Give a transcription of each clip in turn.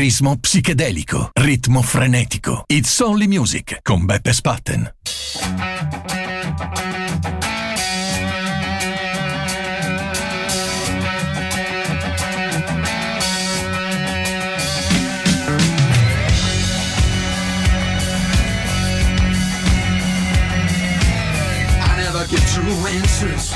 ritmo psichedelico, ritmo frenetico. It's Only Music con Beppe Spatten. I never get true answers.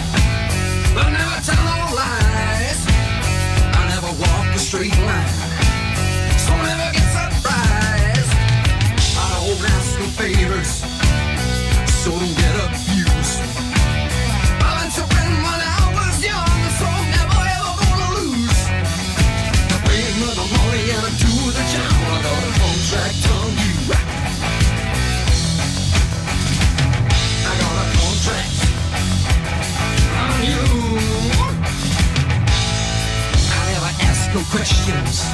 questions.